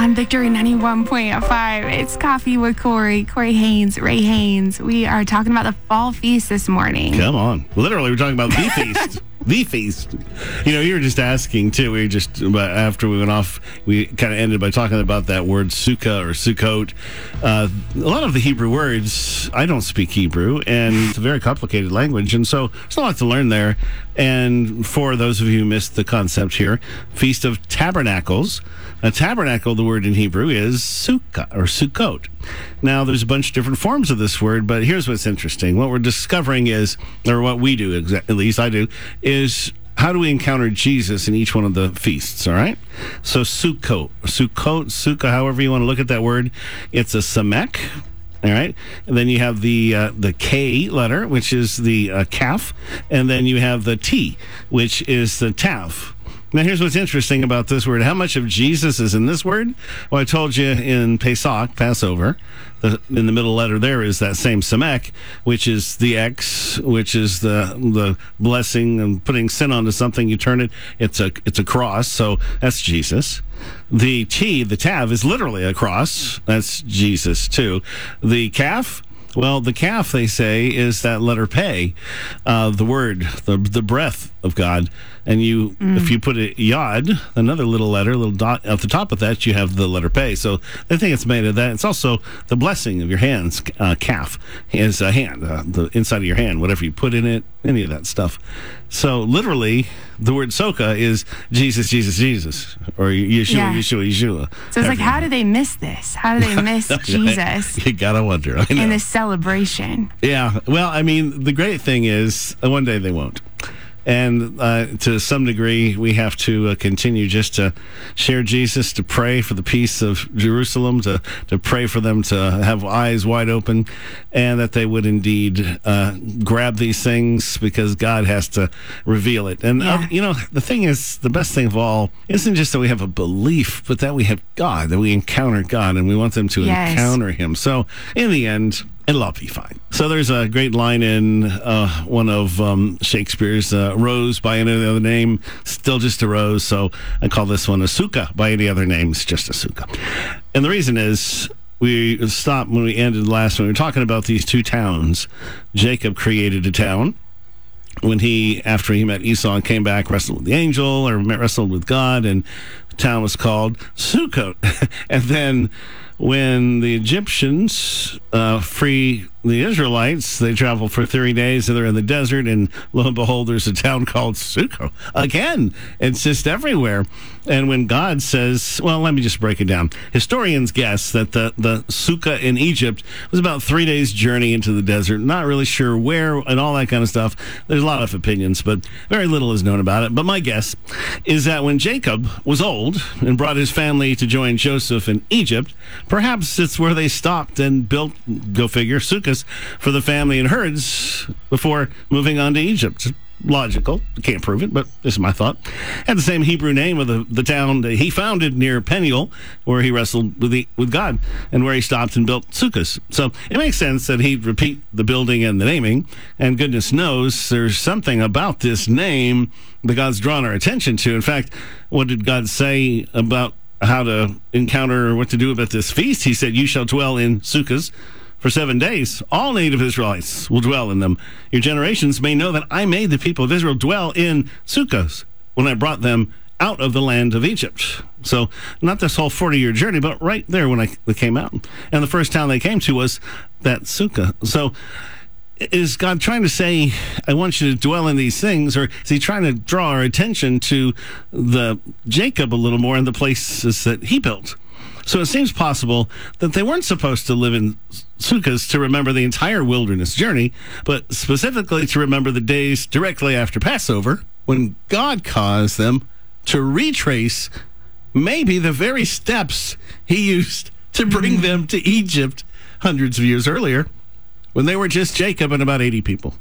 on Victory 91.5. It's Coffee with Corey, Corey Haynes, Ray Haynes. We are talking about the fall feast this morning. Come on. Literally, we're talking about the feast. The feast. You know, you were just asking too. We just but after we went off, we kind of ended by talking about that word sukkah or sukkot. Uh, a lot of the Hebrew words, I don't speak Hebrew, and it's a very complicated language, and so there's a lot to learn there. And for those of you who missed the concept here, Feast of Tabernacles. A tabernacle, the word in Hebrew is sukkah or sukkot. Now, there's a bunch of different forms of this word, but here's what's interesting. What we're discovering is, or what we do, at least I do, is how do we encounter Jesus in each one of the feasts? All right. So Sukkot, Sukkot, Sukkah, however you want to look at that word, it's a samek. All right, and then you have the uh, the K letter, which is the uh, kaf, and then you have the T, which is the tav. Now, here's what's interesting about this word. How much of Jesus is in this word? Well, I told you in Pesach, Passover, the, in the middle letter there is that same Samek, which is the X, which is the the blessing and putting sin onto something. You turn it, it's a it's a cross. So that's Jesus. The T, the Tav, is literally a cross. That's Jesus too. The kaf. Well, the kaf, they say, is that letter pay, uh, the word, the, the breath of God. And you, mm. if you put a yod, another little letter, little dot at the top of that, you have the letter pay. So they think it's made of that. It's also the blessing of your hands. Uh, kaf is a hand, uh, the inside of your hand, whatever you put in it, any of that stuff. So literally, the word sukkah is Jesus, Jesus, Jesus, or Yeshua, yeah. Yeshua, Yeshua. So it's like, how do they miss this? How do they miss Jesus? you gotta wonder. In this celebration. Yeah. Well, I mean, the great thing is, uh, one day they won't. And uh, to some degree, we have to uh, continue just to share Jesus, to pray for the peace of Jerusalem, to, to pray for them to have eyes wide open, and that they would indeed uh, grab these things because God has to reveal it. And, uh, yeah. you know, the thing is, the best thing of all isn't just that we have a belief, but that we have God, that we encounter God, and we want them to yes. encounter Him. So, in the end, it'll all be fine. So there's a great line in uh, one of um, Shakespeare's uh, Rose by any other name, still just a rose. So I call this one a sukkah by any other names, just a sukkah. And the reason is we stopped when we ended last when we were talking about these two towns. Jacob created a town when he, after he met Esau and came back, wrestled with the angel or wrestled with God, and the town was called Sukkot. and then when the Egyptians uh, free the Israelites, they travel for 30 days and they're in the desert, and lo and behold, there's a town called Sukkot. Again, it's just everywhere. And when God says, well, let me just break it down. Historians guess that the, the Sukkah in Egypt was about three days' journey into the desert. Not really sure where and all that kind of stuff. There's a lot of opinions, but very little is known about it. But my guess is that when Jacob was old and brought his family to join Joseph in Egypt, perhaps it's where they stopped and built, go figure, Sukkah for the family and herds before moving on to Egypt. Logical. Can't prove it, but this is my thought. Had the same Hebrew name of the, the town that he founded near Peniel, where he wrestled with the, with God, and where he stopped and built sukkahs. So it makes sense that he'd repeat the building and the naming. And goodness knows there's something about this name that God's drawn our attention to. In fact, what did God say about how to encounter or what to do about this feast? He said, "You shall dwell in sukkahs." For seven days. All native Israelites will dwell in them. Your generations may know that I made the people of Israel dwell in sukkahs when I brought them out of the land of Egypt. So, not this whole 40 year journey, but right there when I, came out. And the first town they came to was that sukkah. So, is God trying to say, I want you to dwell in these things, or is he trying to draw our attention to the Jacob a little more in the places that he built? So it seems possible that they weren't supposed to live in sukkahs to remember the entire wilderness journey, but specifically to remember the days directly after Passover when God caused them to retrace maybe the very steps he used to bring mm. them to Egypt hundreds of years earlier when they were just Jacob and about 80 people,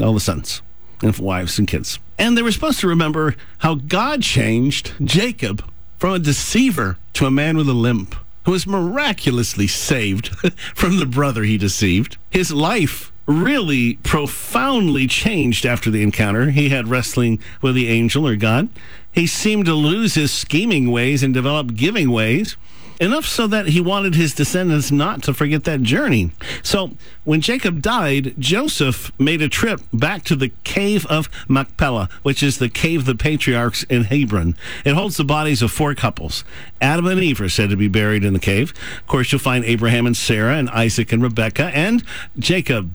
all the sons and wives and kids. And they were supposed to remember how God changed Jacob from a deceiver to a man with a limp who was miraculously saved from the brother he deceived. His life really profoundly changed after the encounter he had wrestling with the angel or God. He seemed to lose his scheming ways and develop giving ways. Enough so that he wanted his descendants not to forget that journey. So when Jacob died, Joseph made a trip back to the cave of Machpelah, which is the cave of the patriarchs in Hebron. It holds the bodies of four couples. Adam and Eve are said to be buried in the cave. Of course, you'll find Abraham and Sarah and Isaac and Rebekah and Jacob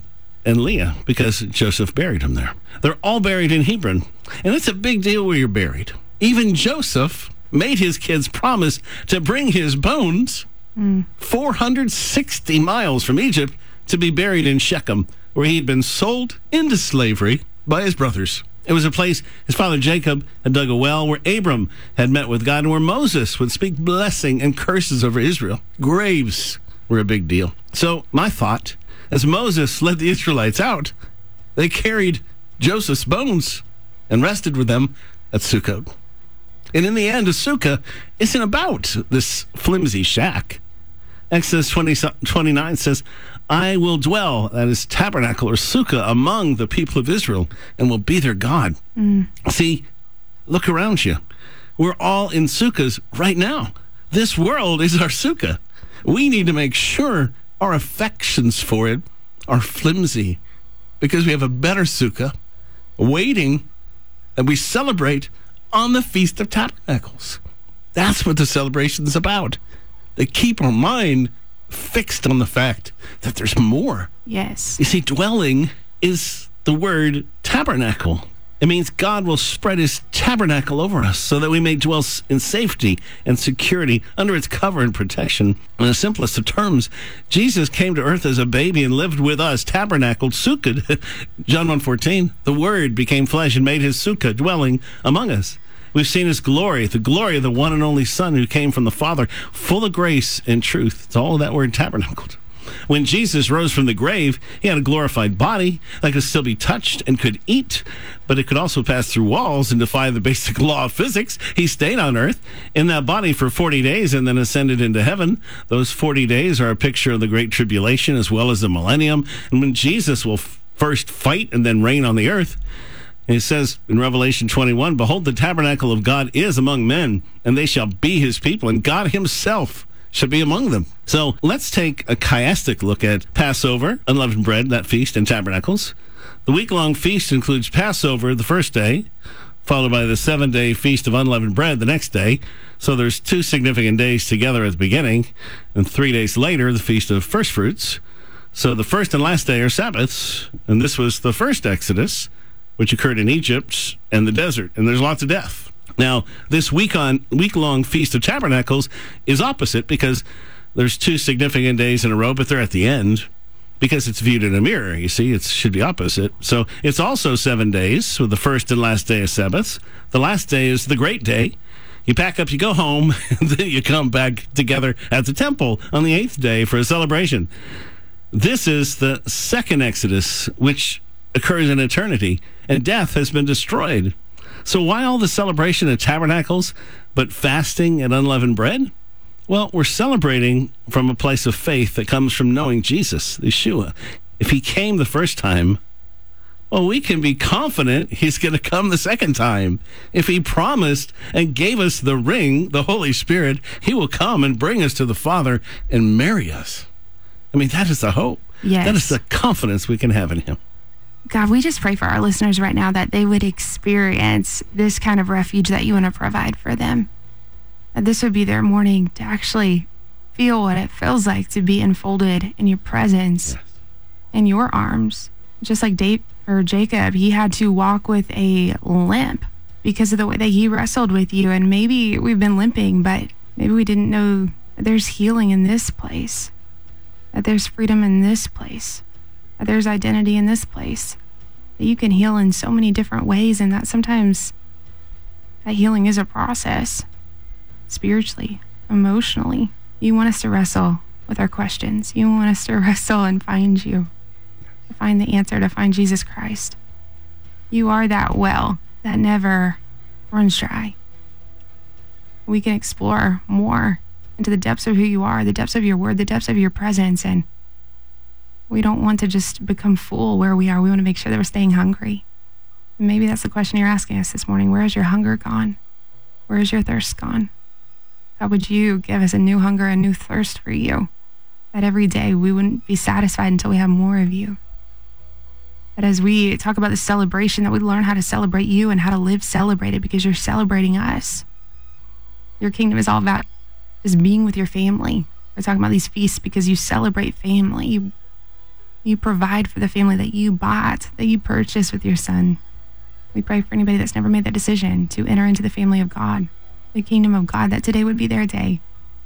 and Leah because Joseph buried them there. They're all buried in Hebron. And it's a big deal where you're buried. Even Joseph made his kids promise to bring his bones mm. 460 miles from Egypt to be buried in Shechem, where he'd been sold into slavery by his brothers. It was a place his father Jacob had dug a well where Abram had met with God and where Moses would speak blessing and curses over Israel. Graves were a big deal. So, my thought as Moses led the Israelites out, they carried Joseph's bones and rested with them at Sukkot. And in the end, a sukkah isn't about this flimsy shack. Exodus 20, 29 says, I will dwell, that is tabernacle or sukkah, among the people of Israel and will be their God. Mm. See, look around you. We're all in sukkahs right now. This world is our sukkah. We need to make sure our affections for it are flimsy because we have a better sukkah waiting and we celebrate on the Feast of Tabernacles. That's what the celebration is about. They keep our mind fixed on the fact that there's more. Yes. You see, dwelling is the word tabernacle. It means God will spread his tabernacle over us so that we may dwell in safety and security under its cover and protection. In the simplest of terms, Jesus came to earth as a baby and lived with us, tabernacled, sukkah. John 1.14, the Word became flesh and made his sukkah dwelling among us. We've seen his glory, the glory of the one and only Son who came from the Father, full of grace and truth. It's all that word tabernacled. When Jesus rose from the grave, he had a glorified body that could still be touched and could eat, but it could also pass through walls and defy the basic law of physics. He stayed on earth in that body for 40 days and then ascended into heaven. Those 40 days are a picture of the Great Tribulation as well as the millennium, and when Jesus will f- first fight and then reign on the earth. It says in Revelation 21 Behold, the tabernacle of God is among men, and they shall be his people, and God himself should be among them. So let's take a chiastic look at Passover, unleavened bread, that feast, and tabernacles. The week long feast includes Passover the first day, followed by the seven day feast of unleavened bread the next day. So there's two significant days together at the beginning, and three days later, the feast of first fruits. So the first and last day are Sabbaths, and this was the first Exodus, which occurred in Egypt and the desert, and there's lots of death. Now, this week on week long Feast of Tabernacles is opposite because there's two significant days in a row, but they're at the end because it's viewed in a mirror. You see, it should be opposite. So it's also seven days with the first and last day of Sabbaths. The last day is the great day. You pack up, you go home, then you come back together at the temple on the eighth day for a celebration. This is the second Exodus, which occurs in eternity, and death has been destroyed. So, why all the celebration of tabernacles, but fasting and unleavened bread? Well, we're celebrating from a place of faith that comes from knowing Jesus, Yeshua. If he came the first time, well, we can be confident he's going to come the second time. If he promised and gave us the ring, the Holy Spirit, he will come and bring us to the Father and marry us. I mean, that is the hope. Yes. That is the confidence we can have in him. God, we just pray for our listeners right now that they would experience this kind of refuge that you want to provide for them. That this would be their morning to actually feel what it feels like to be enfolded in your presence, yes. in your arms. Just like Dave or Jacob, he had to walk with a limp because of the way that he wrestled with you. And maybe we've been limping, but maybe we didn't know that there's healing in this place, that there's freedom in this place that there's identity in this place. That you can heal in so many different ways, and that sometimes that healing is a process spiritually, emotionally. You want us to wrestle with our questions. You want us to wrestle and find you, to find the answer, to find Jesus Christ. You are that well that never runs dry. We can explore more into the depths of who you are, the depths of your word, the depths of your presence, and we don't want to just become full where we are. We want to make sure that we're staying hungry. Maybe that's the question you're asking us this morning. Where is your hunger gone? Where is your thirst gone? God, would you give us a new hunger, a new thirst for you? That every day we wouldn't be satisfied until we have more of you. That as we talk about the celebration, that we learn how to celebrate you and how to live celebrated because you're celebrating us. Your kingdom is all about just being with your family. We're talking about these feasts because you celebrate family. You, you provide for the family that you bought, that you purchased with your son. We pray for anybody that's never made that decision to enter into the family of God, the kingdom of God, that today would be their day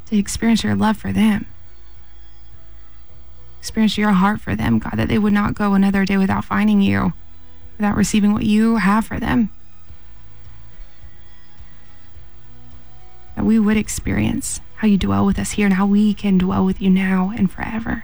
to experience your love for them experience your heart for them, God, that they would not go another day without finding you, without receiving what you have for them. That we would experience how you dwell with us here and how we can dwell with you now and forever.